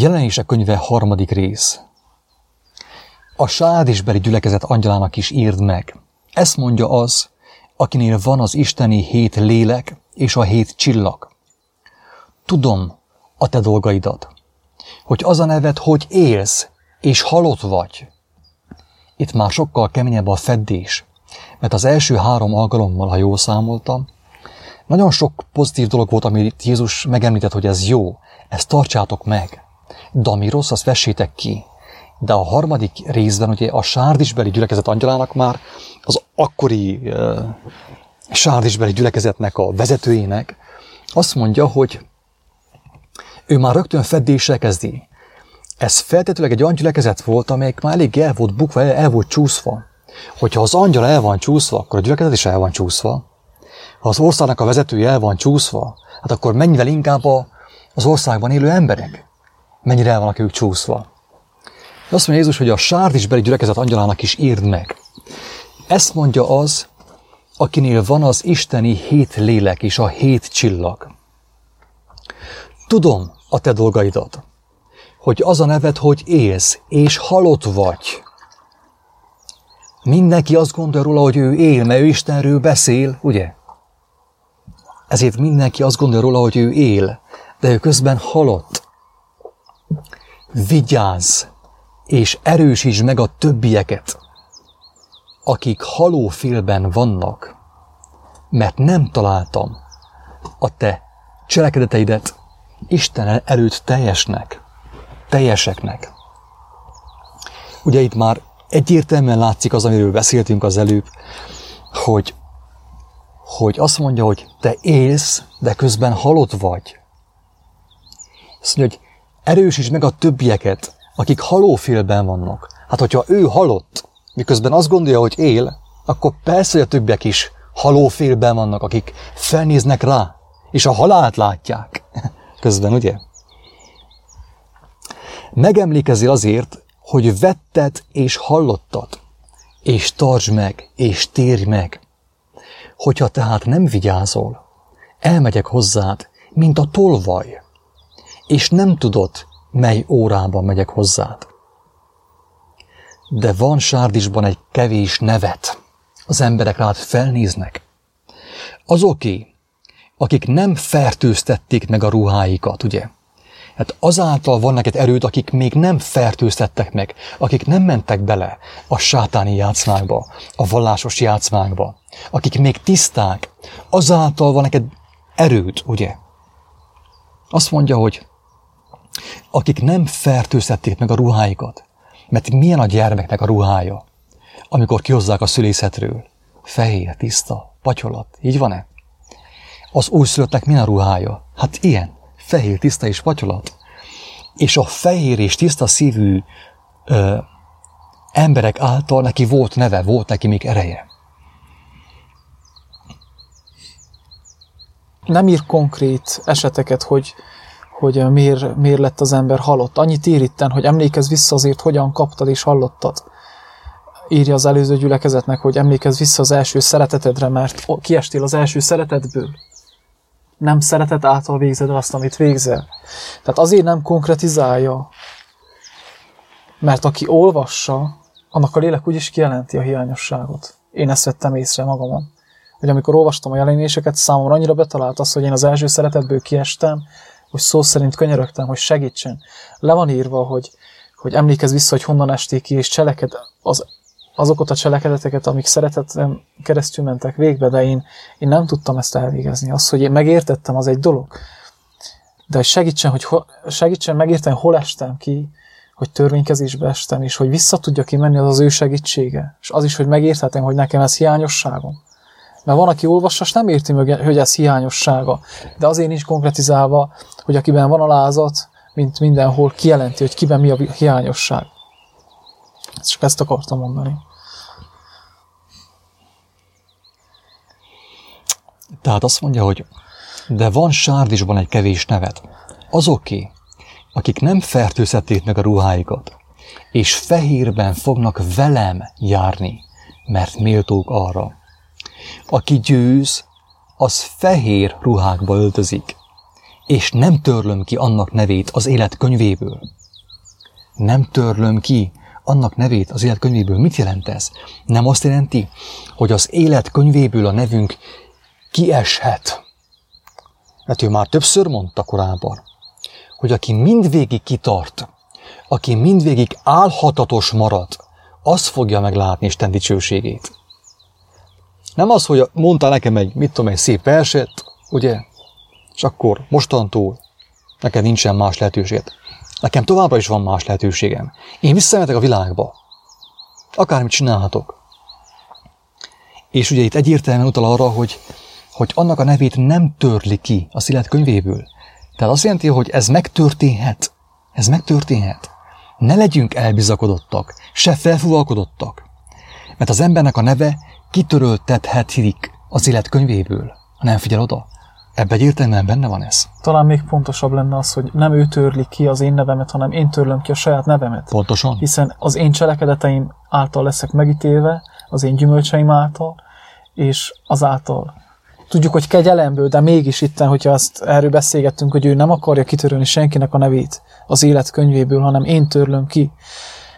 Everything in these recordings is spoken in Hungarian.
Jelenések könyve harmadik rész. A sádisbeli gyülekezet angyalának is írd meg. Ezt mondja az, akinél van az isteni hét lélek és a hét csillag. Tudom a te dolgaidat, hogy az a neved, hogy élsz és halott vagy. Itt már sokkal keményebb a feddés, mert az első három alkalommal, ha jól számoltam, nagyon sok pozitív dolog volt, amit Jézus megemlített, hogy ez jó, ezt tartsátok meg. De azt vessétek ki. De a harmadik részben ugye a sárdisbeli gyülekezet angyalának már az akkori uh, sárdisbeli gyülekezetnek a vezetőjének azt mondja, hogy ő már rögtön feddéssel kezdi. Ez feltétlenül egy olyan gyülekezet volt, amelyik már elég el volt bukva, el, el volt csúszva. Hogyha az angyal el van csúszva, akkor a gyülekezet is el van csúszva. Ha az országnak a vezetője el van csúszva, hát akkor mennyivel inkább az országban élő emberek mennyire el vannak ők csúszva. Azt mondja Jézus, hogy a sárdisbeli gyülekezet angyalának is írd meg. Ezt mondja az, akinél van az isteni hét lélek és a hét csillag. Tudom a te dolgaidat, hogy az a neved, hogy élsz, és halott vagy. Mindenki azt gondolja róla, hogy ő él, mert ő Istenről beszél, ugye? Ezért mindenki azt gondolja róla, hogy ő él, de ő közben halott. Vigyázz, és erősítsd meg a többieket, akik halófélben vannak, mert nem találtam a te cselekedeteidet Isten előtt teljesnek, teljeseknek. Ugye itt már egyértelműen látszik az, amiről beszéltünk az előbb, hogy, hogy azt mondja, hogy te élsz, de közben halott vagy. Azt mondja, hogy erősíts meg a többieket, akik halófélben vannak. Hát, hogyha ő halott, miközben azt gondolja, hogy él, akkor persze, hogy a többiek is halófélben vannak, akik felnéznek rá, és a halált látják közben, ugye? Megemlékezzél azért, hogy vetted és hallottad, és tartsd meg, és térj meg. Hogyha tehát nem vigyázol, elmegyek hozzád, mint a tolvaj, és nem tudod, mely órában megyek hozzád. De van sárdisban egy kevés nevet. Az emberek rád felnéznek. Azoké, akik nem fertőztették meg a ruháikat, ugye? Hát azáltal van neked erőd, akik még nem fertőztettek meg, akik nem mentek bele a sátáni játszmákba, a vallásos játszmákba, akik még tiszták, azáltal van neked erőd, ugye? Azt mondja, hogy akik nem fertőztették meg a ruháikat, mert milyen a gyermeknek a ruhája, amikor kihozzák a szülészetről? Fehér, tiszta, patyolat, így van-e? Az újszülöttnek milyen a ruhája? Hát ilyen, fehér, tiszta és patyolat. És a fehér és tiszta szívű ö, emberek által neki volt neve, volt neki még ereje. Nem ír konkrét eseteket, hogy hogy miért, miért lett az ember halott. Annyit ír itten, hogy emlékezz vissza azért, hogyan kaptad és hallottad. Írja az előző gyülekezetnek, hogy emlékezz vissza az első szeretetedre, mert kiestél az első szeretetből. Nem szeretet által végzed azt, amit végzel. Tehát azért nem konkretizálja, mert aki olvassa, annak a lélek úgyis kijelenti a hiányosságot. Én ezt vettem észre magamon. Hogy amikor olvastam a jelenéseket, számomra annyira betalált az, hogy én az első szeretetből kiestem, hogy szó szerint könyörögtem, hogy segítsen. Le van írva, hogy, hogy emlékezz vissza, hogy honnan esték ki, és cseleked az, azokat a cselekedeteket, amik szeretetem keresztül mentek végbe, de én, én nem tudtam ezt elvégezni. Az, hogy én megértettem, az egy dolog. De hogy segítsen, hogy ho, segítsen megérteni, hol estem ki, hogy törvénykezésbe estem, és hogy vissza tudja kimenni, az az ő segítsége. És az is, hogy megérthetem, hogy nekem ez hiányosságom. Mert van, aki olvassa, és nem érti meg, hogy ez hiányossága. De azért nincs konkretizálva, hogy akiben van alázat, mint mindenhol, kijelenti, hogy kiben mi a hiányosság. Csak ezt akartam mondani. Tehát azt mondja, hogy de van sárdisban egy kevés nevet. Azoké, akik nem fertőzhették meg a ruháikat, és fehérben fognak velem járni, mert méltók arra. Aki győz, az fehér ruhákba öltözik, és nem törlöm ki annak nevét az élet könyvéből. Nem törlöm ki annak nevét az élet könyvéből. Mit jelent ez? Nem azt jelenti, hogy az élet könyvéből a nevünk kieshet. Mert ő már többször mondta korábban, hogy aki mindvégig kitart, aki mindvégig álhatatos marad, az fogja meglátni Isten dicsőségét. Nem az, hogy mondta nekem egy, mit tudom, egy szép verset, ugye, és akkor mostantól nekem nincsen más lehetőség. Nekem továbbra is van más lehetőségem. Én visszamehetek a világba. Akármit csinálhatok. És ugye itt egyértelműen utal arra, hogy, hogy annak a nevét nem törli ki a szilárd könyvéből. Tehát azt jelenti, hogy ez megtörténhet. Ez megtörténhet. Ne legyünk elbizakodottak, se felfúvalkodottak. Mert az embernek a neve kitöröltethetik az élet könyvéből. Nem figyel oda. Ebben egyértelműen benne van ez. Talán még pontosabb lenne az, hogy nem ő törli ki az én nevemet, hanem én törlöm ki a saját nevemet. Pontosan. Hiszen az én cselekedeteim által leszek megítélve, az én gyümölcseim által, és azáltal. Tudjuk, hogy kegyelemből, de mégis itten, hogyha ezt erről beszélgettünk, hogy ő nem akarja kitörölni senkinek a nevét az élet könyvéből, hanem én törlöm ki.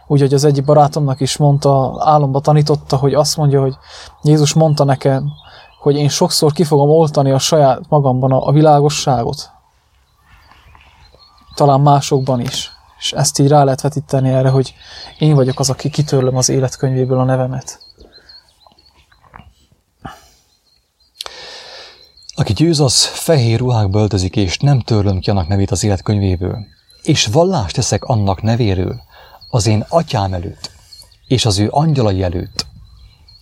Úgyhogy az egyik barátomnak is mondta, álomba tanította, hogy azt mondja, hogy Jézus mondta nekem, hogy én sokszor ki fogom oltani a saját magamban a, a világosságot. Talán másokban is. És ezt így rá lehet vetíteni erre, hogy én vagyok az, aki kitörlöm az életkönyvéből a nevemet. Aki győz, az fehér ruhákba öltözik, és nem törlöm ki annak nevét az életkönyvéből. És vallást teszek annak nevéről, az én atyám előtt, és az ő angyalai előtt.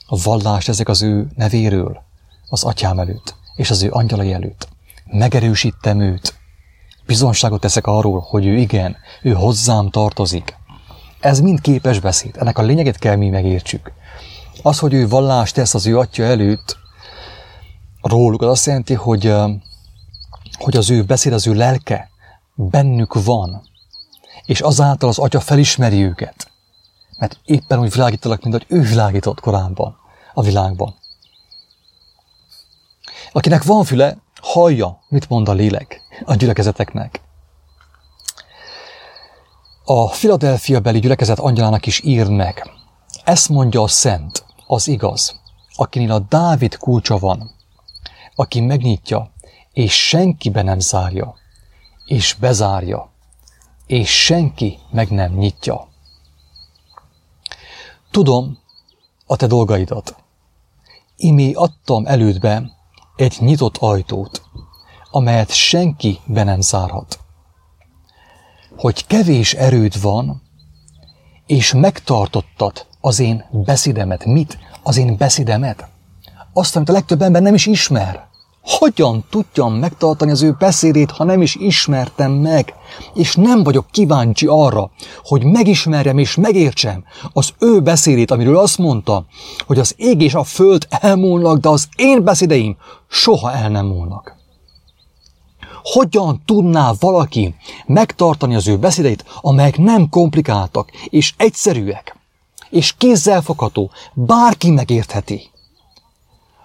A vallást ezek az ő nevéről, az atyám előtt, és az ő angyalai előtt. Megerősítem őt. Bizonságot teszek arról, hogy ő igen, ő hozzám tartozik. Ez mind képes beszéd. Ennek a lényeget kell mi megértsük. Az, hogy ő vallást tesz az ő atya előtt, róluk, az azt jelenti, hogy, hogy az ő beszéd, az ő lelke bennük van, és azáltal az atya felismeri őket. Mert éppen úgy világítanak, mint hogy ő világított korábban a világban. Akinek van füle, hallja, mit mond a lélek a gyülekezeteknek. A Philadelphia beli gyülekezet angyalának is ír meg. Ezt mondja a szent, az igaz, akinél a Dávid kulcsa van, aki megnyitja, és senkibe nem zárja, és bezárja, és senki meg nem nyitja. Tudom a te dolgaidat. Imé adtam elődbe egy nyitott ajtót, amelyet senki be nem zárhat. Hogy kevés erőd van, és megtartottad az én beszédemet. Mit? Az én beszédemet? Azt, amit a legtöbb ember nem is ismer. Hogyan tudjam megtartani az ő beszédét, ha nem is ismertem meg, és nem vagyok kíváncsi arra, hogy megismerjem és megértsem az ő beszédét, amiről azt mondta, hogy az ég és a föld elmúlnak, de az én beszédeim soha el nem múlnak. Hogyan tudná valaki megtartani az ő beszédeit, amelyek nem komplikáltak és egyszerűek, és kézzelfogható, bárki megértheti?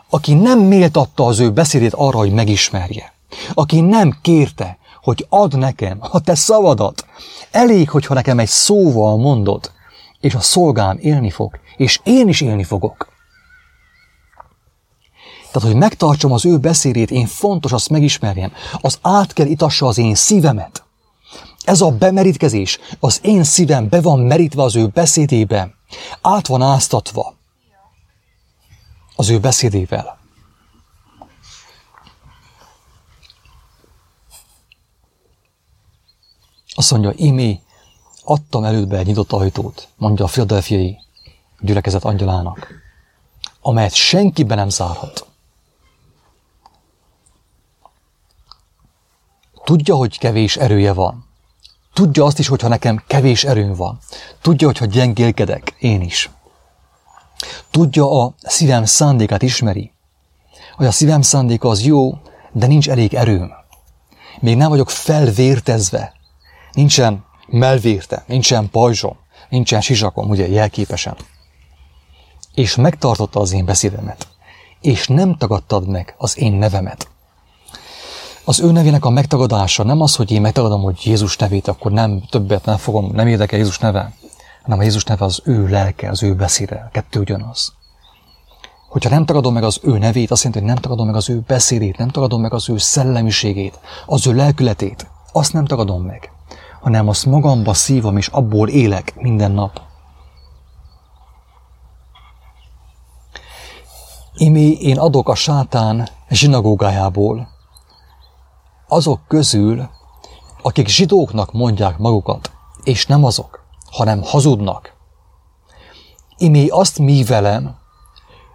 Aki nem méltatta az ő beszédét arra, hogy megismerje, aki nem kérte, hogy add nekem a te szavadat, elég, hogyha nekem egy szóval mondod, és a szolgám élni fog, és én is élni fogok. Tehát, hogy megtartsam az ő beszédét, én fontos azt megismerjem, az át kell itassa az én szívemet. Ez a bemerítkezés, az én szívem be van merítve az ő beszédébe, át van áztatva az ő beszédével. Azt mondja, imé, adtam elődbe egy nyitott ajtót, mondja a filadelfiai gyülekezet angyalának, amelyet senki be nem zárhat. Tudja, hogy kevés erője van. Tudja azt is, hogyha nekem kevés erőm van. Tudja, hogyha gyengélkedek, én is. Tudja a szívem szándékát ismeri, hogy a szívem szándéka az jó, de nincs elég erőm. Még nem vagyok felvértezve, nincsen melvérte, nincsen pajzsom, nincsen sisakom, ugye jelképesen. És megtartotta az én beszédemet, és nem tagadtad meg az én nevemet. Az ő nevének a megtagadása nem az, hogy én megtagadom, hogy Jézus nevét, akkor nem többet nem fogom, nem érdekel Jézus neve, hanem a Jézus neve az ő lelke, az ő beszéde, kettő ugyanaz. Hogyha nem tagadom meg az ő nevét, azt jelenti, hogy nem tagadom meg az ő beszédét, nem tagadom meg az ő szellemiségét, az ő lelkületét. Azt nem tagadom meg, hanem azt magamba szívom, és abból élek minden nap. Imi én adok a sátán zsinagógájából, azok közül, akik zsidóknak mondják magukat, és nem azok, hanem hazudnak. Imi azt velem,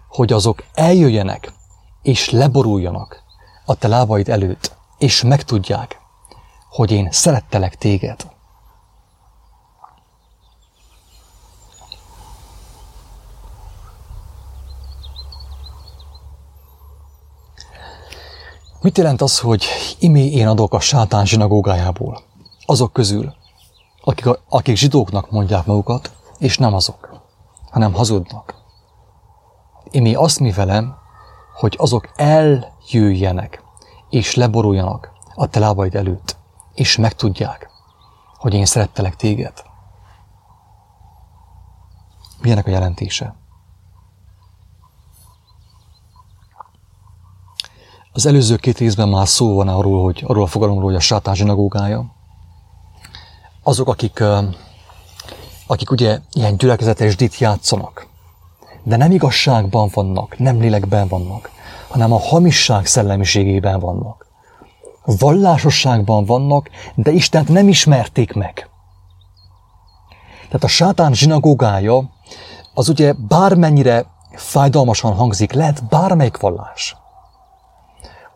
hogy azok eljöjjenek és leboruljanak a te lábaid előtt, és megtudják, hogy én szerettelek téged. Mit jelent az, hogy imé én adok a sátán zsinagógájából? Azok közül, akik, akik zsidóknak mondják magukat, és nem azok, hanem hazudnak. Imé azt mi velem, hogy azok eljöjjenek, és leboruljanak a te lábaid előtt, és megtudják, hogy én szerettelek téged. Milyenek a jelentése? Az előző két részben már szó van arról, hogy arról a fogalomról, hogy a sátán zsinagógája. Azok, akik, akik ugye ilyen gyülekezetes dit játszanak, de nem igazságban vannak, nem lélekben vannak, hanem a hamisság szellemiségében vannak. Vallásosságban vannak, de Istent nem ismerték meg. Tehát a sátán zsinagógája az ugye bármennyire fájdalmasan hangzik, lehet bármelyik vallás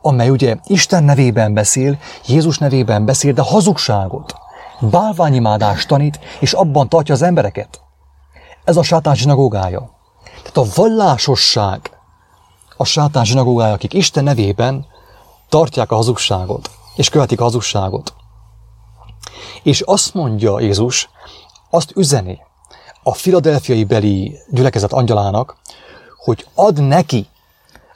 amely ugye Isten nevében beszél, Jézus nevében beszél, de hazugságot, bálványimádást tanít, és abban tartja az embereket. Ez a sátán zsinagógája. Tehát a vallásosság a sátán zsinagógája, akik Isten nevében tartják a hazugságot, és követik a hazugságot. És azt mondja Jézus, azt üzeni a filadelfiai beli gyülekezet angyalának, hogy ad neki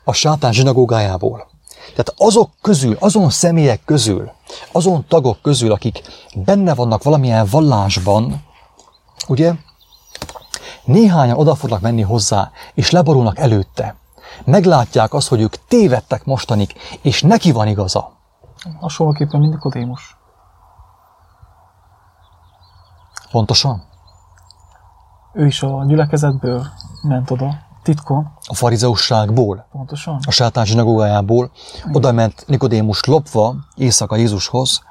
a sátán zsinagógájából tehát azok közül, azon személyek közül, azon tagok közül, akik benne vannak valamilyen vallásban, ugye, néhányan oda fognak menni hozzá, és leborulnak előtte. Meglátják azt, hogy ők tévedtek mostanig, és neki van igaza. Hasonlóképpen, mint Nikodémus. Pontosan? Ő is a gyülekezetből ment oda, titkon. A farizeusságból. Pontosan. A sátán zsinagógájából. Oda ment Nikodémus lopva éjszaka Jézushoz,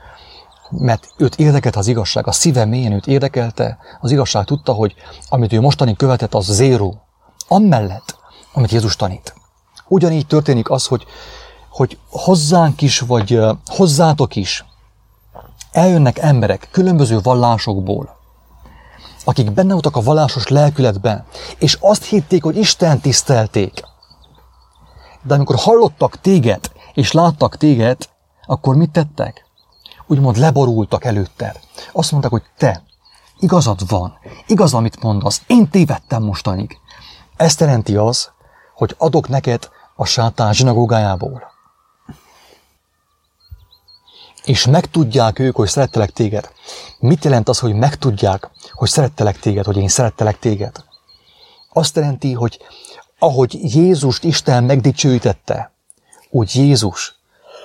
mert őt érdekelt az igazság, a szíve mélyén őt érdekelte, az igazság tudta, hogy amit ő mostani követett, az zéró. Amellett, amit Jézus tanít. Ugyanígy történik az, hogy, hogy hozzánk is, vagy hozzátok is eljönnek emberek különböző vallásokból, akik benne voltak a vallásos lelkületben, és azt hitték, hogy Isten tisztelték. De amikor hallottak téged, és láttak téged, akkor mit tettek? Úgymond leborultak előtted. Azt mondták, hogy te, igazad van, igaz, amit mondasz, én tévedtem mostanig. Ezt jelenti az, hogy adok neked a sátán zsinagógájából és megtudják ők, hogy szerettelek téged. Mit jelent az, hogy megtudják, hogy szerettelek téged, hogy én szerettelek téged? Azt jelenti, hogy ahogy Jézust Isten megdicsőítette, úgy Jézus,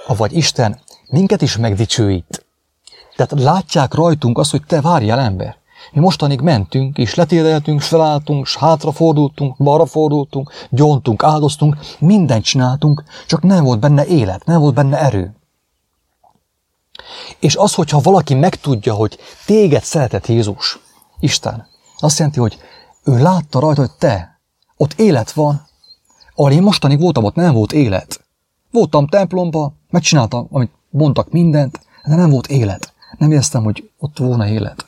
avagy Isten minket is megdicsőít. Tehát látják rajtunk azt, hogy te várjál ember. Mi mostanig mentünk, és letédeltünk, felálltunk, és hátrafordultunk, balra fordultunk, gyontunk, áldoztunk, mindent csináltunk, csak nem volt benne élet, nem volt benne erő. És az, hogyha valaki megtudja, hogy téged szeretett Jézus, Isten, azt jelenti, hogy ő látta rajta, hogy te, ott élet van, ahol én mostanig voltam, ott nem volt élet. Voltam templomba, megcsináltam, amit mondtak mindent, de nem volt élet. Nem éreztem, hogy ott volna élet.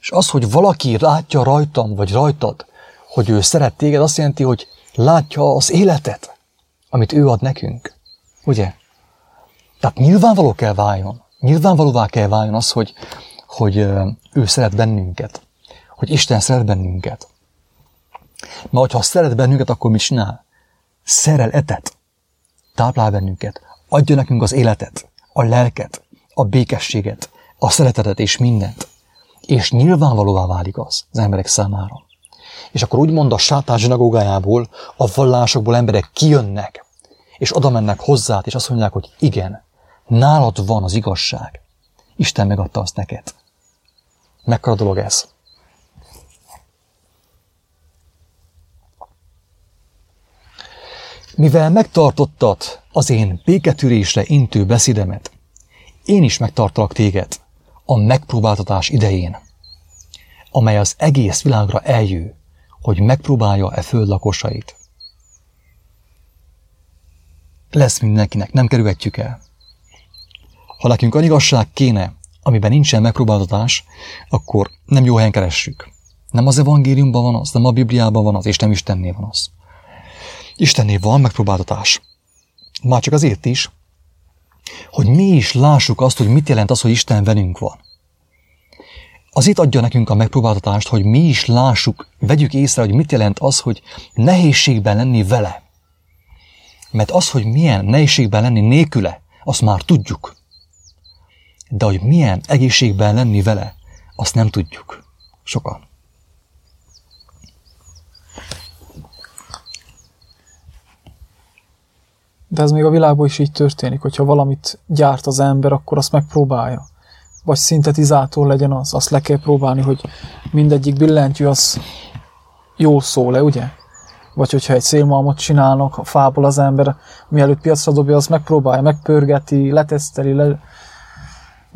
És az, hogy valaki látja rajtam, vagy rajtad, hogy ő szeret téged, azt jelenti, hogy látja az életet, amit ő ad nekünk. Ugye? Tehát nyilvánvaló kell váljon, nyilvánvalóvá kell váljon az, hogy, hogy ő szeret bennünket, hogy Isten szeret bennünket. Mert hogyha szeret bennünket, akkor mi csinál? Szerel etet, táplál bennünket, adja nekünk az életet, a lelket, a békességet, a szeretetet és mindent. És nyilvánvalóvá válik az az emberek számára. És akkor úgymond a sátán zsinagógájából, a vallásokból emberek kijönnek, és oda mennek hozzá, és azt mondják, hogy igen, nálad van az igazság. Isten megadta azt neked. Mekkora dolog ez? Mivel megtartottad az én béketűrésre intő beszédemet, én is megtartalak téged a megpróbáltatás idején, amely az egész világra eljő, hogy megpróbálja e föld lakosait. Lesz mindenkinek, nem kerülhetjük el. Ha nekünk a igazság kéne, amiben nincsen megpróbáltatás, akkor nem jó helyen keressük. Nem az evangéliumban van az, nem a Bibliában van az, és nem Istennél van az. Istennél van megpróbáltatás. Már csak azért is, hogy mi is lássuk azt, hogy mit jelent az, hogy Isten velünk van. Az itt adja nekünk a megpróbáltatást, hogy mi is lássuk, vegyük észre, hogy mit jelent az, hogy nehézségben lenni vele. Mert az, hogy milyen nehézségben lenni nélküle, azt már tudjuk. De hogy milyen egészségben lenni vele, azt nem tudjuk. Sokan. De ez még a világban is így történik, hogyha valamit gyárt az ember, akkor azt megpróbálja. Vagy szintetizától legyen az, azt le kell próbálni, hogy mindegyik billentyű az jól szól-e, ugye? Vagy hogyha egy szélmalmot csinálnak a fából az ember, mielőtt piacra dobja, az megpróbálja, megpörgeti, leteszteli, le...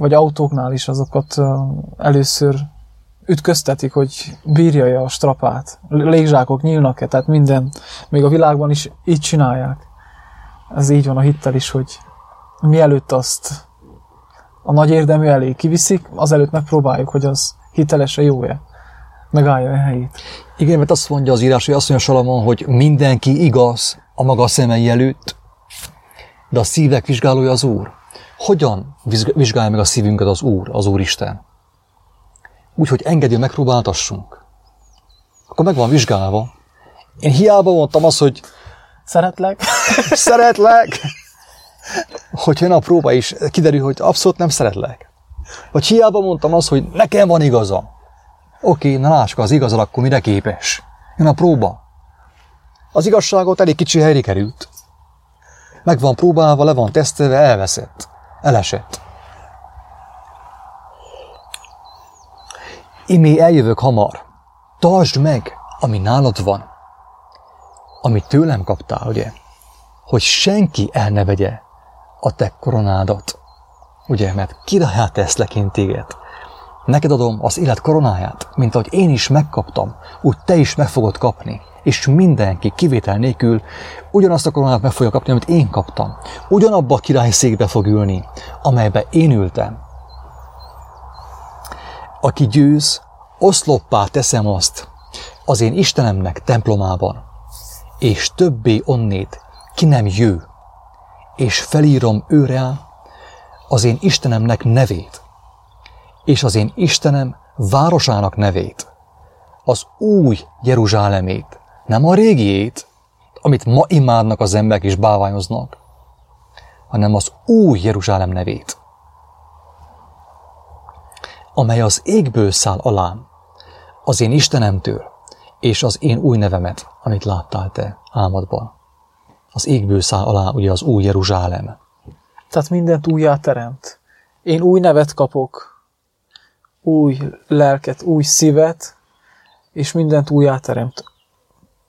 vagy autóknál is azokat először ütköztetik, hogy bírja a strapát. Légzsákok nyílnak-e, tehát minden, még a világban is így csinálják ez így van a hittel is, hogy mielőtt azt a nagy érdemű elé kiviszik, azelőtt megpróbáljuk, hogy az hitelese jó-e, megállja a helyét. Igen, mert azt mondja az írás, hogy azt mondja Salamon, hogy mindenki igaz a maga szemei előtt, de a szívek vizsgálója az Úr. Hogyan vizsgálja meg a szívünket az Úr, az Úristen? Úgy, hogy engedje, megpróbáltassunk. Akkor meg van vizsgálva. Én hiába mondtam azt, hogy Szeretlek. szeretlek. Hogy jön a próba is, kiderül, hogy abszolút nem szeretlek. Vagy hiába mondtam azt, hogy nekem van igaza. Oké, na lássuk, az igazal akkor mire képes. Jön a próba. Az igazságot elég kicsi helyre került. Meg van próbálva, le van tesztelve, elveszett. Elesett. Imé eljövök hamar. Tartsd meg, ami nálad van amit tőlem kaptál, ugye, hogy senki el ne vegye a te koronádat, ugye, mert királyá teszlek téged. Neked adom az élet koronáját, mint ahogy én is megkaptam, úgy te is meg fogod kapni, és mindenki kivétel nélkül ugyanazt a koronát meg fogja kapni, amit én kaptam. Ugyanabba a királyi székbe fog ülni, amelybe én ültem. Aki győz, oszloppá teszem azt az én Istenemnek templomában, és többé onnét ki nem jő, és felírom őre az én Istenemnek nevét, és az én Istenem városának nevét, az új Jeruzsálemét, nem a régiét, amit ma imádnak az emberek és báványoznak, hanem az új Jeruzsálem nevét, amely az égből száll alám, az én Istenemtől, és az én új nevemet, amit láttál te álmodban. Az égből száll alá ugye az új Jeruzsálem. Tehát mindent újjá teremt. Én új nevet kapok, új lelket, új szívet, és mindent újjá teremt.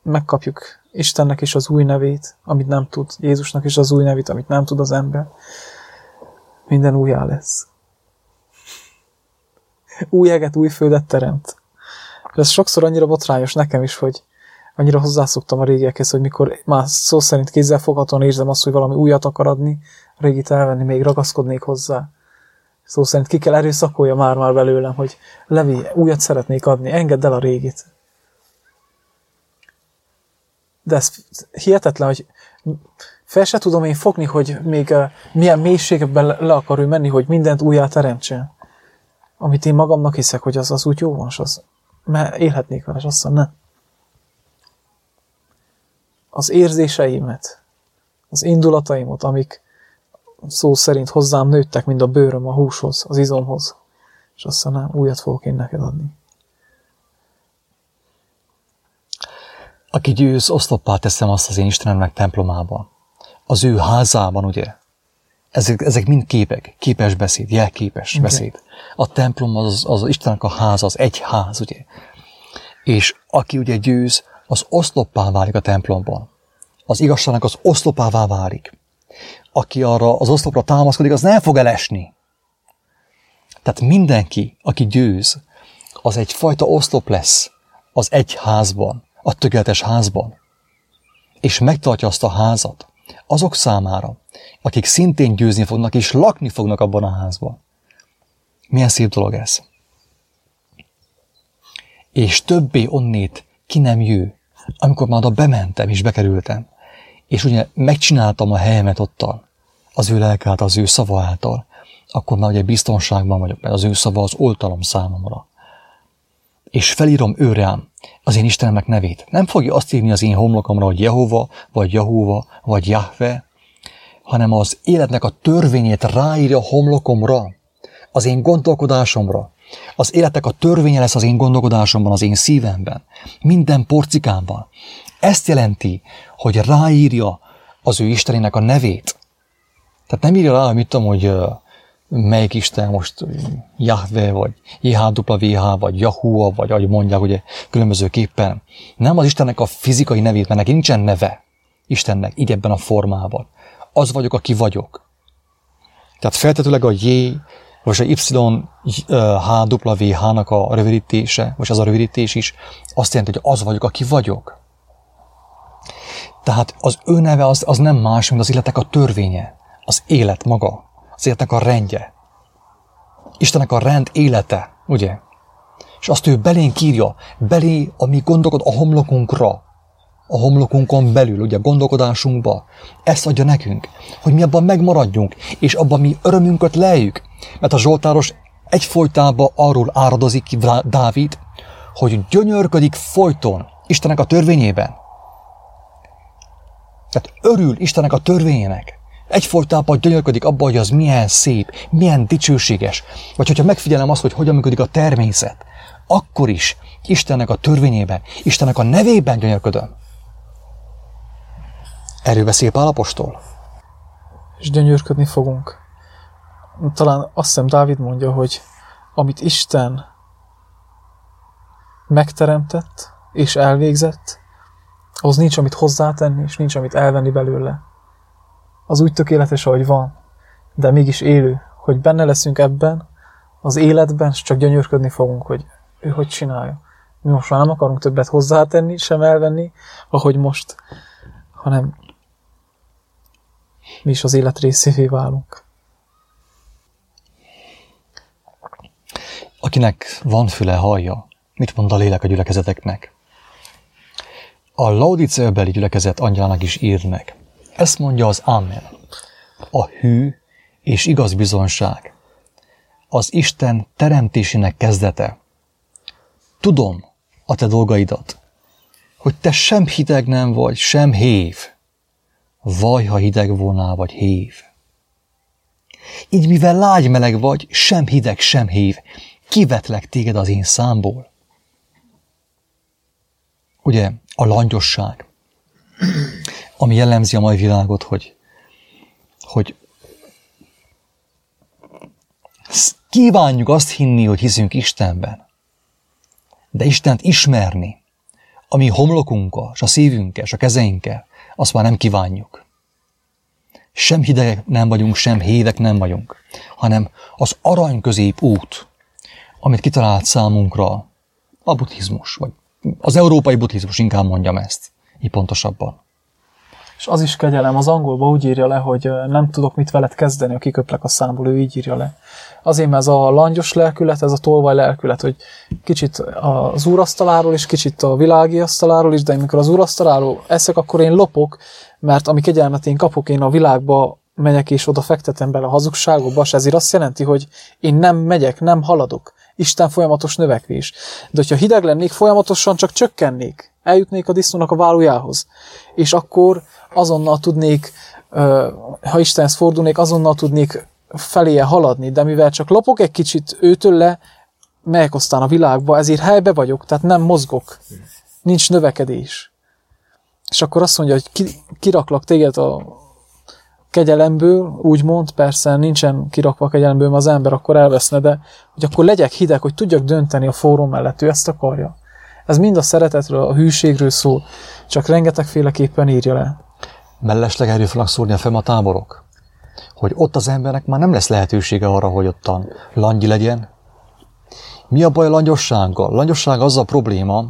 Megkapjuk Istennek is az új nevét, amit nem tud, Jézusnak is az új nevét, amit nem tud az ember. Minden újjá lesz. Új eget, új földet teremt. Ez sokszor annyira botrányos nekem is, hogy annyira hozzászoktam a régiekhez, hogy mikor már szó szerint kézzelfoghatóan érzem azt, hogy valami újat akar adni, régit elvenni, még ragaszkodnék hozzá. Szó szerint ki kell erőszakolja már-már belőlem, hogy Levi, újat szeretnék adni, engedd el a régit. De ez hihetetlen, hogy fel se tudom én fogni, hogy még milyen mélységben le, akar ő menni, hogy mindent újjá teremtsen. Amit én magamnak hiszek, hogy az, az úgy jó van, az mert élhetnék vele, és azt mondja, ne. Az érzéseimet, az indulataimat, amik szó szerint hozzám nőttek, mint a bőröm a húshoz, az izomhoz. És aztán nem, újat fogok én neked adni. Aki győz, oszloppá teszem azt az én Istenemnek templomában. Az ő házában, ugye? Ezek, ezek mind képek, képes beszéd, jelképes okay. beszéd. A templom az, az Istennek a ház, az egy ház, ugye? És aki ugye győz, az oszloppá válik a templomban. Az igazságnak az oszlopává válik. Aki arra az oszlopra támaszkodik, az nem fog elesni. Tehát mindenki, aki győz, az egyfajta oszlop lesz az egy házban, a tökéletes házban. És megtartja azt a házat azok számára, akik szintén győzni fognak és lakni fognak abban a házban. Milyen szép dolog ez. És többé onnét ki nem jő, amikor már oda bementem és bekerültem, és ugye megcsináltam a helyemet ottal, az ő lelke által, az ő szava által, akkor már ugye biztonságban vagyok, mert az ő szava az oltalom számomra. És felírom őrám az én Istenemnek nevét. Nem fogja azt írni az én homlokomra, hogy Jehova, vagy Jahúva, vagy Jahve, hanem az életnek a törvényét ráírja a homlokomra, az én gondolkodásomra. Az életnek a törvénye lesz az én gondolkodásomban, az én szívemben, minden porcikámban. Ezt jelenti, hogy ráírja az ő Istenének a nevét. Tehát nem írja rá, mit tudom, hogy melyik Isten most Jahve, vagy JHWH, vagy Yahua, vagy ahogy mondják, ugye különbözőképpen. Nem az Istennek a fizikai nevét, mert neki nincsen neve Istennek, így ebben a formában. Az vagyok, aki vagyok. Tehát feltetőleg a J, vagy a YHWH-nak a rövidítése, vagy az a rövidítés is azt jelenti, hogy az vagyok, aki vagyok. Tehát az ő neve az, az nem más, mint az életek a törvénye, az élet maga az életnek a rendje. Istennek a rend élete, ugye? És azt ő belénk írja, belé, ami gondolkod a homlokunkra, a homlokunkon belül, ugye gondolkodásunkba. Ezt adja nekünk, hogy mi abban megmaradjunk, és abban mi örömünket lejjük. Mert a Zsoltáros egyfolytában arról áradozik ki Dávid, hogy gyönyörködik folyton Istennek a törvényében. Tehát örül Istennek a törvényének egyfolytában gyönyörködik abban, hogy az milyen szép, milyen dicsőséges. Vagy hogyha megfigyelem azt, hogy hogyan működik a természet, akkor is Istennek a törvényében, Istennek a nevében gyönyörködöm. Erről beszél Pál apostol. És gyönyörködni fogunk. Talán azt hiszem Dávid mondja, hogy amit Isten megteremtett és elvégzett, az nincs, amit hozzátenni, és nincs, amit elvenni belőle az úgy tökéletes, ahogy van, de mégis élő, hogy benne leszünk ebben, az életben, és csak gyönyörködni fogunk, hogy ő hogy csinálja. Mi most már nem akarunk többet hozzátenni, sem elvenni, ahogy most, hanem mi is az élet részévé válunk. Akinek van füle, hallja, mit mond a lélek a gyülekezeteknek. A Laudicea-beli gyülekezet angyalának is ír meg. Ezt mondja az Amen. A hű és igaz bizonság. Az Isten teremtésének kezdete. Tudom a te dolgaidat, hogy te sem hideg nem vagy, sem hév. Vaj, ha hideg volnál, vagy hév. Így mivel lágy meleg vagy, sem hideg, sem hév, kivetlek téged az én számból. Ugye, a langyosság, ami jellemzi a mai világot, hogy, hogy kívánjuk azt hinni, hogy hiszünk Istenben, de Istent ismerni, ami homlokunkkal, és a szívünkkel, és a kezeinkkel, azt már nem kívánjuk. Sem hidegek nem vagyunk, sem hévek nem vagyunk, hanem az arany közép út, amit kitalált számunkra a buddhizmus, vagy az európai buddhizmus, inkább mondjam ezt, így pontosabban. És az is kegyelem, az angolban úgy írja le, hogy nem tudok mit veled kezdeni, a kiköplek a számból, ő így írja le. Azért, mert ez a langyos lelkület, ez a tolvaj lelkület, hogy kicsit az úrasztaláról is, kicsit a világi asztaláról is, de amikor az úrasztaláról eszek, akkor én lopok, mert ami kegyelmet én kapok, én a világba megyek és oda fektetem bele a hazugságokba, és ezért azt jelenti, hogy én nem megyek, nem haladok. Isten folyamatos növekvés. De hogyha hideg lennék, folyamatosan csak csökkennék. Eljutnék a disznónak a vállójához. És akkor azonnal tudnék ha Istenhez fordulnék, azonnal tudnék feléje haladni, de mivel csak lopok egy kicsit őtől le, melyek aztán a világba, ezért helybe vagyok, tehát nem mozgok. Nincs növekedés. És akkor azt mondja, hogy ki, kiraklak téged a kegyelemből, úgymond, persze nincsen kirakva kegyelemből, az ember akkor elveszne, de hogy akkor legyek hideg, hogy tudjak dönteni a forró mellett, ő ezt akarja. Ez mind a szeretetről, a hűségről szól, csak rengetegféleképpen írja le. Mellesleg erről fognak szólni a fem a táborok, hogy ott az embernek már nem lesz lehetősége arra, hogy ottan langyi legyen. Mi a baj a langyossággal? Langyosság az a probléma,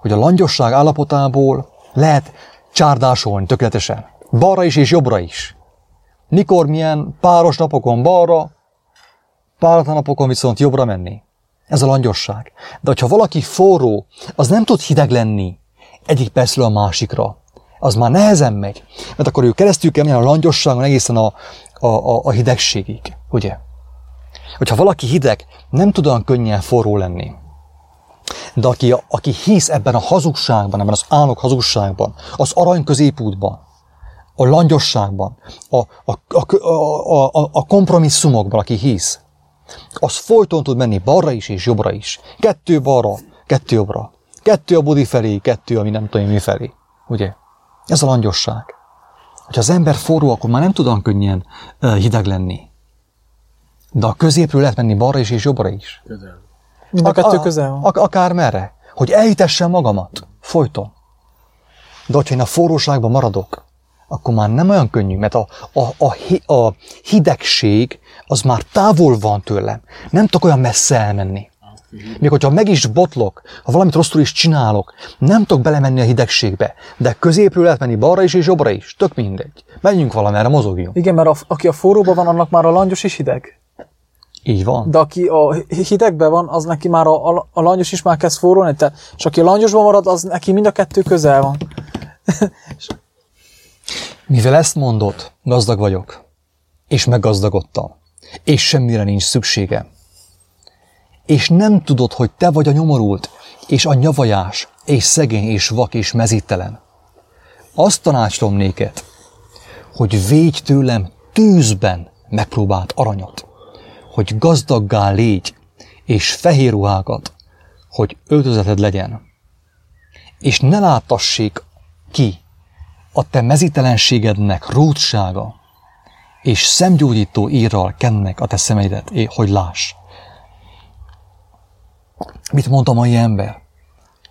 hogy a langyosság állapotából lehet csárdásolni tökéletesen. Balra is és jobbra is. Mikor milyen páros napokon balra, páratlan napokon viszont jobbra menni. Ez a langyosság. De hogyha valaki forró, az nem tud hideg lenni egyik percről a másikra. Az már nehezen megy. Mert akkor ő keresztül kell menni a langyosságon egészen a, a, a, a hidegségig. Ugye? Hogyha valaki hideg, nem tud olyan könnyen forró lenni. De aki, aki hisz ebben a hazugságban, ebben az álnok hazugságban, az arany középútban, a langyosságban, a, a, a, a, a, a kompromisszumokban, aki hisz, az folyton tud menni balra is és jobbra is. Kettő balra, kettő jobbra. Kettő a budi felé, kettő, ami nem tudom mi felé. Ugye? Ez a langyosság. Hogyha az ember forró, akkor már nem tud olyan könnyen hideg lenni. De a középről lehet menni balra is és jobbra is. Közel. Mind a kettő közel van. Ak- akár merre. Hogy elhitessem magamat. Folyton. De hogyha én a forróságban maradok, akkor már nem olyan könnyű, mert a, a, a, a hidegség az már távol van tőlem. Nem tudok olyan messze elmenni. Még hogyha meg is botlok, ha valamit rosszul is csinálok, nem tudok belemenni a hidegségbe, de középről lehet menni balra is és jobbra is, tök mindegy. Menjünk valamerre, mozogjunk. Igen, mert a, aki a forróban van, annak már a langyos is hideg. Így van. De aki a hidegben van, az neki már a, a, a langyos is már kezd forrólni, tehát, és aki a langyosban marad, az neki mind a kettő közel van. Mivel ezt mondott, gazdag vagyok, és meggazdagodtam, és semmire nincs szükségem, és nem tudod, hogy te vagy a nyomorult, és a nyavajás, és szegény, és vak, és mezítelen. Azt tanácsolom néked, hogy védj tőlem tűzben megpróbált aranyat, hogy gazdaggá légy, és fehér ruhákat, hogy öltözeted legyen. És ne látassék ki a te mezítelenségednek rótsága, és szemgyógyító írral kennek a te szemeidet, hogy láss. Mit mondta a mai ember?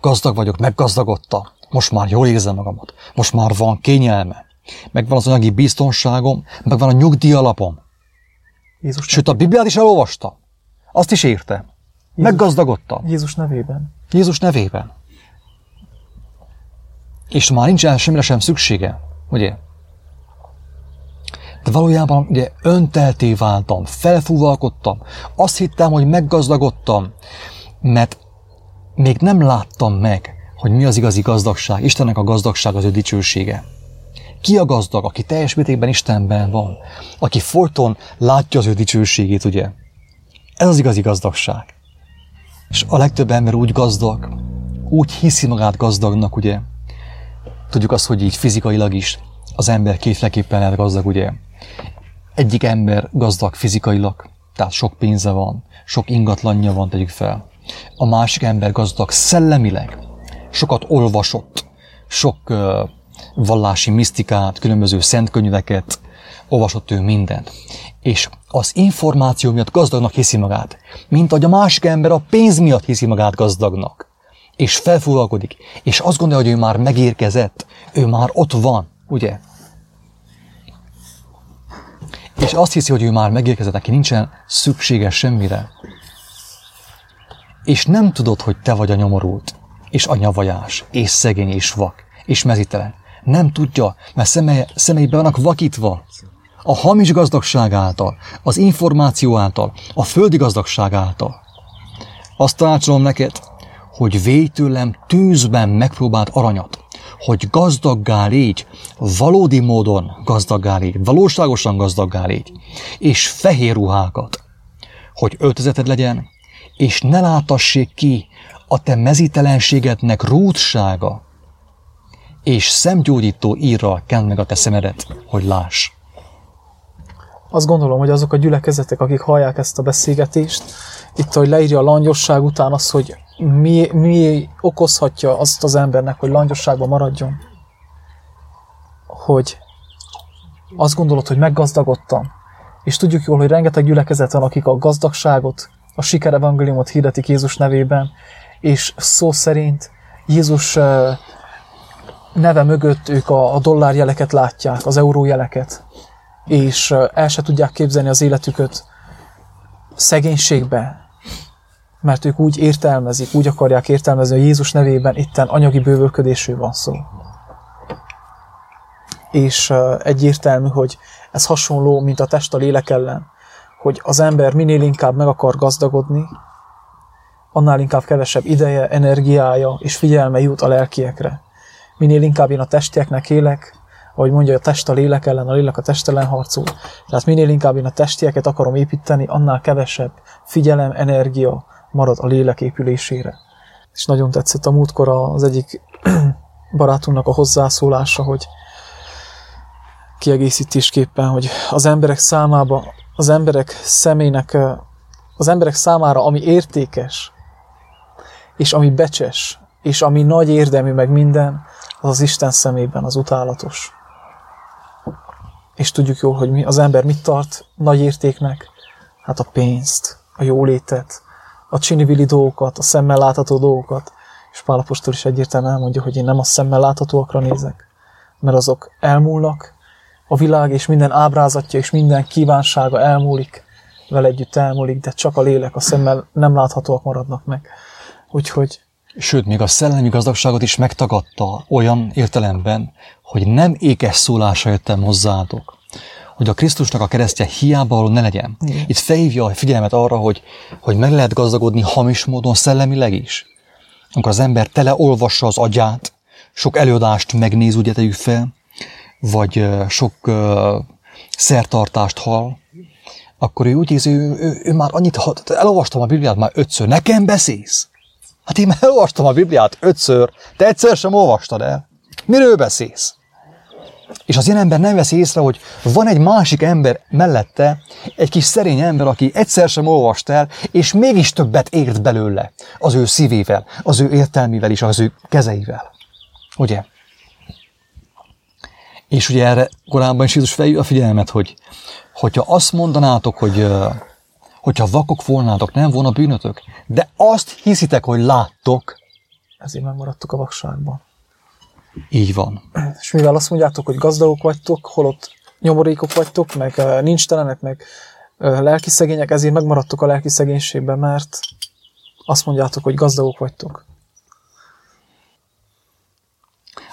Gazdag vagyok, meggazdagodta. Most már jól érzem magamat. Most már van kényelme. Megvan az anyagi biztonságom, megvan a nyugdíjalapom. Jézus Sőt, a Bibliát is elolvasta. Azt is érte. Jézus, Meggazdagodta. Jézus nevében. Jézus nevében. És már nincsen semmire sem szüksége, ugye? De valójában ugye öntelté váltam, felfúvalkodtam, azt hittem, hogy meggazdagodtam, mert még nem láttam meg, hogy mi az igazi gazdagság, Istennek a gazdagság az ő dicsősége. Ki a gazdag, aki teljes mértékben Istenben van, aki folyton látja az ő dicsőségét, ugye? Ez az igazi gazdagság. És a legtöbb ember úgy gazdag, úgy hiszi magát gazdagnak, ugye? Tudjuk azt, hogy így fizikailag is az ember kétféleképpen lehet gazdag, ugye? Egyik ember gazdag fizikailag, tehát sok pénze van, sok ingatlanja van, tegyük fel. A másik ember gazdag szellemileg, sokat olvasott, sok uh, vallási misztikát, különböző szentkönyveket, olvasott ő mindent. És az információ miatt gazdagnak hiszi magát, mint ahogy a másik ember a pénz miatt hiszi magát gazdagnak. És felfúvalkodik, és azt gondolja, hogy ő már megérkezett, ő már ott van, ugye? És azt hiszi, hogy ő már megérkezett, neki nincsen szüksége semmire és nem tudod, hogy te vagy a nyomorult, és a nyavajás, és szegény, és vak, és mezitelen. Nem tudja, mert szemei, szemeiben vannak vakítva. A hamis gazdagság által, az információ által, a földi gazdagság által. Azt tanácsolom neked, hogy védj tőlem tűzben megpróbált aranyat, hogy gazdaggá légy, valódi módon gazdaggá légy, valóságosan gazdaggá légy, és fehér ruhákat, hogy öltözeted legyen, és ne látassék ki a te mezítelenségednek rútsága, és szemgyógyító írral kend meg a te szemedet, hogy láss. Azt gondolom, hogy azok a gyülekezetek, akik hallják ezt a beszélgetést, itt, hogy leírja a langyosság után az, hogy mi, mi okozhatja azt az embernek, hogy langyosságban maradjon. Hogy azt gondolod, hogy meggazdagodtam, és tudjuk jól, hogy rengeteg gyülekezet van, akik a gazdagságot, a siker evangéliumot hirdetik Jézus nevében, és szó szerint Jézus neve mögött ők a, a dollárjeleket látják, az eurójeleket, és el se tudják képzelni az életüket szegénységbe, mert ők úgy értelmezik, úgy akarják értelmezni, hogy Jézus nevében itten anyagi bővölködésről van szó. És egyértelmű, hogy ez hasonló, mint a test a lélek ellen, hogy az ember minél inkább meg akar gazdagodni, annál inkább kevesebb ideje, energiája és figyelme jut a lelkiekre. Minél inkább én a testieknek élek, ahogy mondja, a test a lélek ellen, a lélek a test ellen harcol. Tehát minél inkább én a testieket akarom építeni, annál kevesebb figyelem, energia marad a lélek épülésére. És nagyon tetszett a múltkor az egyik barátunknak a hozzászólása, hogy kiegészítésképpen, hogy az emberek számába, az emberek személynek, az emberek számára, ami értékes, és ami becses, és ami nagy érdemű meg minden, az az Isten szemében az utálatos. És tudjuk jól, hogy mi, az ember mit tart nagy értéknek? Hát a pénzt, a jólétet, a csinivili dolgokat, a szemmel látható dolgokat. És Pálapostól is egyértelműen elmondja, hogy én nem a szemmel láthatóakra nézek, mert azok elmúlnak, a világ és minden ábrázatja és minden kívánsága elmúlik, vele együtt elmúlik, de csak a lélek, a szemmel nem láthatóak maradnak meg. Úgyhogy Sőt, még a szellemi gazdagságot is megtagadta olyan értelemben, hogy nem ékes szólása jöttem hozzátok, hogy a Krisztusnak a keresztje hiába való ne legyen. Igen. Itt felhívja a figyelmet arra, hogy, hogy meg lehet gazdagodni hamis módon szellemileg is. Amikor az ember teleolvassa az agyát, sok előadást megnéz, ugye tegyük fel, vagy sok uh, szertartást hall, akkor ő úgy érzi, ő, ő, ő már annyit, elolvastam a Bibliát már ötször, nekem beszélsz? Hát én már elolvastam a Bibliát ötször, te egyszer sem olvastad el. Miről beszélsz? És az ilyen ember nem veszi észre, hogy van egy másik ember mellette, egy kis szerény ember, aki egyszer sem olvast el, és mégis többet ért belőle az ő szívével, az ő értelmivel és az ő kezeivel. Ugye? És ugye erre korábban is Jézus felhívja a figyelmet, hogy hogyha azt mondanátok, hogy hogyha vakok volnátok, nem volna bűnötök, de azt hiszitek, hogy láttok. Ezért megmaradtok a vakságban. Így van. És mivel azt mondjátok, hogy gazdagok vagytok, holott nyomorékok vagytok, meg nincs telenek, meg lelki szegények, ezért megmaradtok a lelki szegénységben, mert azt mondjátok, hogy gazdagok vagytok.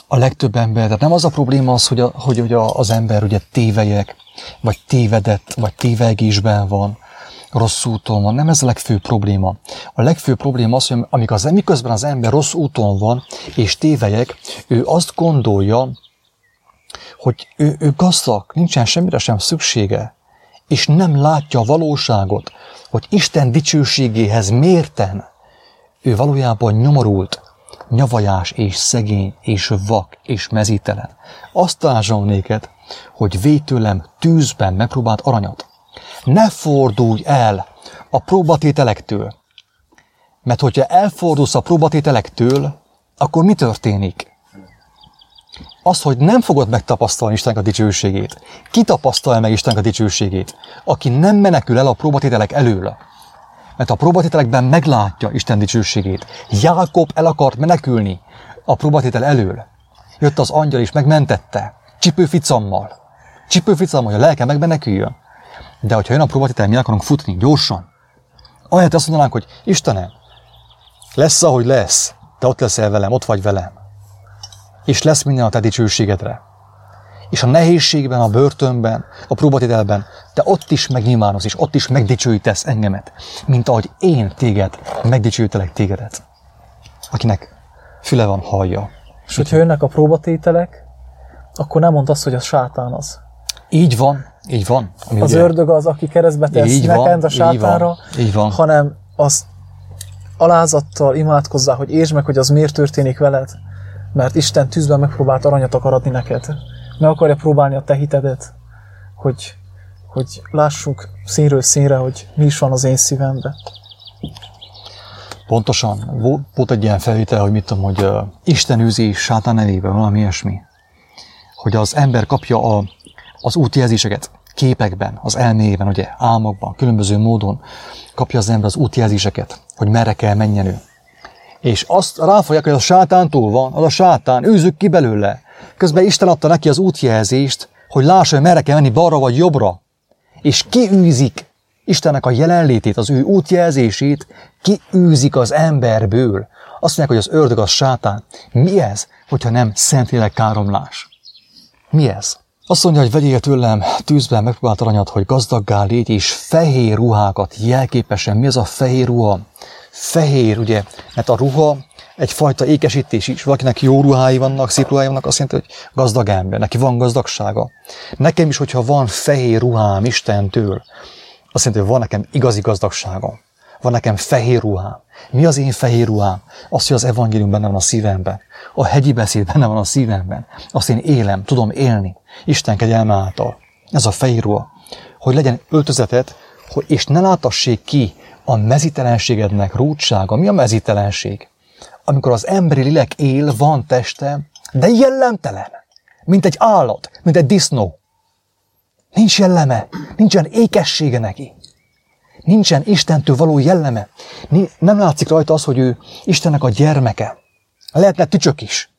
A legtöbb ember, tehát nem az a probléma az, hogy, a, hogy, hogy a, az ember ugye tévejek, vagy tévedett, vagy tévegésben van, rossz úton van. Nem ez a legfőbb probléma. A legfőbb probléma az, hogy amikor az, miközben az ember rossz úton van, és tévejek, ő azt gondolja, hogy ő, ő gazdag, nincsen semmire sem szüksége, és nem látja a valóságot, hogy Isten dicsőségéhez mérten ő valójában nyomorult, nyavajás és szegény és vak és mezítelen. Azt találom néked, hogy vétőlem tűzben megpróbált aranyat. Ne fordulj el a próbatételektől. Mert hogyha elfordulsz a próbatételektől, akkor mi történik? Az, hogy nem fogod megtapasztalni Istennek a dicsőségét. Ki tapasztal meg Istennek a dicsőségét? Aki nem menekül el a próbatételek elől. Mert a próbatételekben meglátja Isten dicsőségét. Jákob el akart menekülni a próbatétel elől. Jött az angyal és megmentette. Csipőficammal. Csipőficammal, hogy a lelke megmeneküljön. De hogyha jön a próbatétel, mi akarunk futni gyorsan. Ahelyett azt mondanánk, hogy Istenem, lesz, ahogy lesz, te ott leszel velem, ott vagy velem. És lesz minden a te dicsőségedre. És a nehézségben, a börtönben, a próbatételben, te ott is megnyilvánulsz, és ott is megdicsőítesz engemet, mint ahogy én téged megdicsőítelek tégedet. Akinek füle van, hallja. És hogyha jönnek a próbatételek, akkor nem mondd azt, hogy az sátán az. Így van, így van. Ami az ugye... ördög az, aki keresztbe tesz neked a sátánra, így így van. hanem az alázattal imádkozzál, hogy értsd meg, hogy az miért történik veled, Mert Isten tűzben megpróbált aranyat akar adni neked. Meg akarja próbálni a te hitedet, hogy, hogy lássuk színről színre, hogy mi is van az én szívemben. Pontosan. Volt egy ilyen felvétel, hogy mit tudom, hogy uh, Isten űzi sátán nevében, valami ilyesmi. Hogy az ember kapja a, az útjelzéseket képekben, az elméjében, ugye, álmokban, különböző módon kapja az ember az útjelzéseket, hogy merre kell menjen ő. És azt ráfogják, hogy a sátántól van, az a sátán, őzük ki belőle. Közben Isten adta neki az útjelzést, hogy lássa, hogy merre kell menni, balra vagy jobbra. És kiűzik Istennek a jelenlétét, az ő útjelzését, kiűzik az emberből. Azt mondják, hogy az ördög az sátán. Mi ez, hogyha nem szentlélek káromlás? Mi ez? Azt mondja, hogy vegyél tőlem tűzben megpróbált aranyat, hogy gazdaggá légy, és fehér ruhákat jelképesen. Mi az a fehér ruha? Fehér, ugye, mert a ruha egyfajta ékesítés is. Valakinek jó ruhái vannak, szép ruhái vannak, azt jelenti, hogy gazdag ember, neki van gazdagsága. Nekem is, hogyha van fehér ruhám Istentől, azt jelenti, hogy van nekem igazi gazdagságom. Van nekem fehér ruhám. Mi az én fehér ruhám? Azt, hogy az evangélium benne van a szívemben. A hegyi beszéd benne van a szívemben. Azt én élem, tudom élni. Isten kegyelme által. Ez a fehér ruha. Hogy legyen öltözetet, hogy, és ne látassék ki a mezitelenségednek rútsága. Mi a mezitelenség? Amikor az emberi lélek él, van teste, de jellemtelen. Mint egy állat, mint egy disznó. Nincs jelleme, nincsen ékessége neki. Nincsen Istentől való jelleme. Nem látszik rajta az, hogy ő Istennek a gyermeke. Lehetne tücsök is.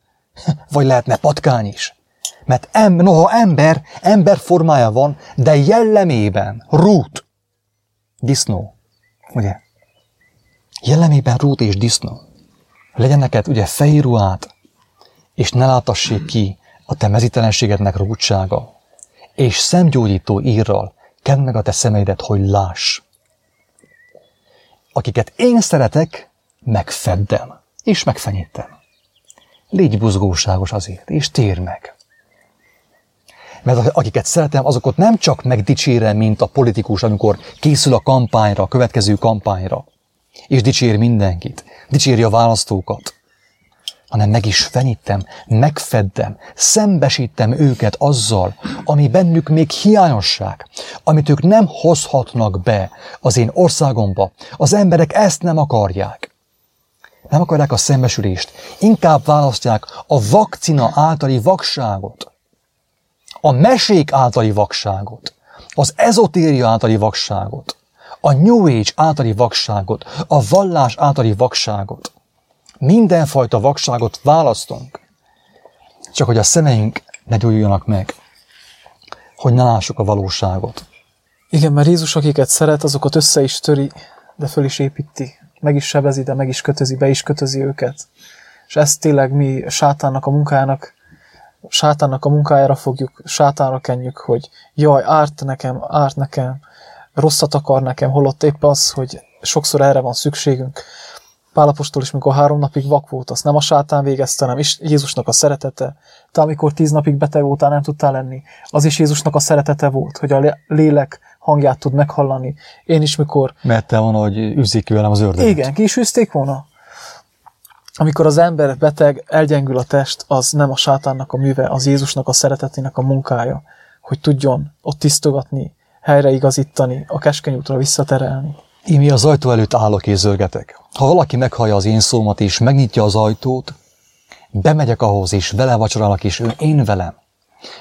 Vagy lehetne patkány is. Mert em, noha ember, ember formája van, de jellemében rút. Disznó. Ugye? Jellemében rút és disznó. Legyen neked ugye fehér ruhát, és ne látassék ki a te mezitelenségednek rútsága. És szemgyógyító írral kend meg a te szemeidet, hogy láss. Akiket én szeretek, megfeddem, és megfenyítem. Légy buzgóságos azért, és tér meg. Mert akiket szeretem, azokat nem csak megdicsérem, mint a politikus, amikor készül a kampányra, a következő kampányra, és dicsér mindenkit, dicséri a választókat, hanem meg is fenyítem, megfeddem, szembesítem őket azzal, ami bennük még hiányosság, amit ők nem hozhatnak be az én országomba. Az emberek ezt nem akarják. Nem akarják a szembesülést, inkább választják a vakcina általi vakságot, a mesék általi vakságot, az ezotéria általi vakságot, a New Age általi vakságot, a vallás általi vakságot. Mindenfajta vakságot választunk, csak hogy a szemeink ne gyújjanak meg, hogy ne lássuk a valóságot. Igen, mert Jézus, akiket szeret, azokat össze is töri, de föl is építi. Meg is sebezi, de meg is kötözi, be is kötözi őket. És ezt tényleg mi sátánnak a munkájának, sátánnak a munkájára fogjuk, sátánra kenjük, hogy jaj, árt nekem, árt nekem, rosszat akar nekem, holott épp az, hogy sokszor erre van szükségünk. Pálapostól is, mikor három napig vak volt, azt nem a sátán végezte, hanem is Jézusnak a szeretete. Te amikor tíz napig beteg voltál, nem tudtál lenni, az is Jézusnak a szeretete volt, hogy a lélek hangját tud meghallani. Én is, mikor... Mert te van, hogy üzik velem az ördögöt. Igen, ki is üzték volna. Amikor az ember beteg, elgyengül a test, az nem a sátánnak a műve, az Jézusnak a szeretetének a munkája, hogy tudjon ott tisztogatni, helyreigazítani, a keskeny útra visszaterelni. Én mi az ajtó előtt állok és zörgetek. Ha valaki meghallja az én szómat és megnyitja az ajtót, bemegyek ahhoz és vele vacsorálok és ő én velem.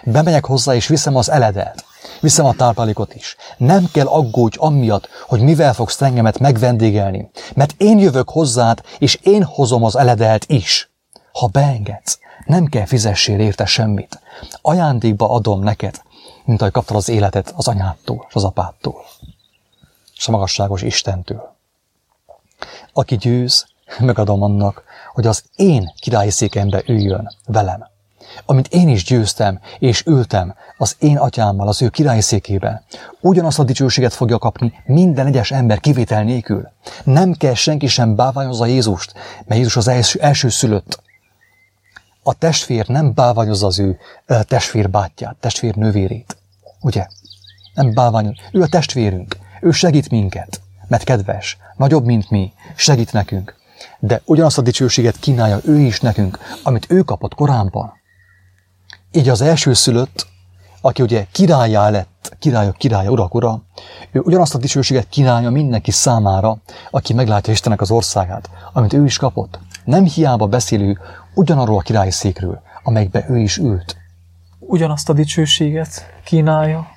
Bemegyek hozzá és viszem az eledelt. Viszem a táplálékot is. Nem kell aggódj amiatt, hogy mivel fogsz engemet megvendégelni, mert én jövök hozzád, és én hozom az eledelt is. Ha beengedsz, nem kell fizessél érte semmit. Ajándékba adom neked, mint ahogy kaptad az életet az anyádtól és az apától a magasságos Istentől. Aki győz, megadom annak, hogy az én királyi székembe üljön velem. Amint én is győztem és ültem az én atyámmal az ő királyi székében, ugyanazt a dicsőséget fogja kapni minden egyes ember kivétel nélkül. Nem kell senki sem báványozza Jézust, mert Jézus az első, első szülött. A testvér nem báványozza az ő testvér bátyját, testvér nővérét. Ugye? Nem báványoz. Ő a testvérünk. Ő segít minket, mert kedves, nagyobb, mint mi, segít nekünk. de ugyanazt a dicsőséget kínálja ő is nekünk, amit ő kapott korábban. Így az első szülött, aki ugye királyá lett, királyok királya, urak ura, ő ugyanazt a dicsőséget kínálja mindenki számára, aki meglátja Istennek az országát, amit ő is kapott. Nem hiába beszélő ugyanarról a királyi székről, amelyikbe ő is ült. Ugyanazt a dicsőséget kínálja,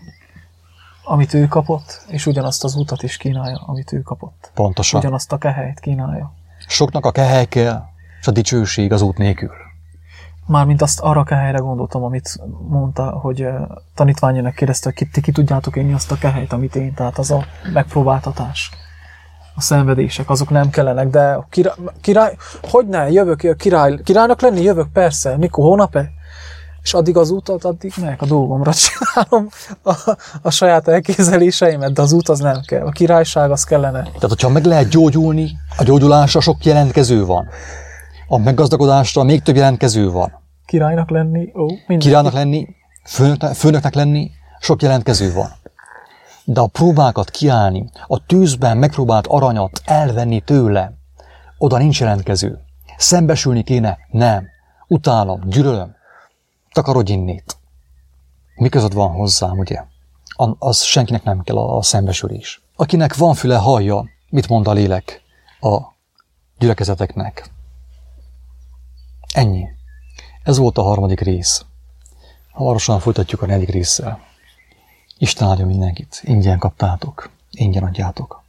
amit ő kapott, és ugyanazt az utat is kínálja, amit ő kapott. Pontosan. Ugyanazt a kehelyt kínálja. Soknak a kehely kell, és a dicsőség az út nélkül. Mármint azt arra kehelyre gondoltam, amit mondta, hogy uh, tanítványának kérdezte, hogy ki, ti ki tudjátok élni azt a kehelyt, amit én, tehát az a megpróbáltatás. A szenvedések, azok nem kellenek, de a király, király hogy ne, jövök, király, királynak lenni, jövök, persze, mikor, hónap-e? És addig az útat, addig meg a dolgomra csinálom a, a saját elképzeléseimet, de az út az nem kell. A királyság az kellene. Tehát, hogyha meg lehet gyógyulni, a gyógyulásra sok jelentkező van. A meggazdagodásra még több jelentkező van. Királynak lenni, ó, minden. Királynak lenni, főnöknek, főnöknek lenni, sok jelentkező van. De a próbákat kiállni, a tűzben megpróbált aranyat elvenni tőle, oda nincs jelentkező. Szembesülni kéne? Nem. Utálom, gyűlölöm, takarodj innét. Mi között van hozzám, ugye? Az senkinek nem kell a, szembesülés. Akinek van füle, hallja, mit mond a lélek a gyülekezeteknek. Ennyi. Ez volt a harmadik rész. Hamarosan folytatjuk a negyedik résszel. Isten áldja mindenkit. Ingyen kaptátok. Ingyen adjátok.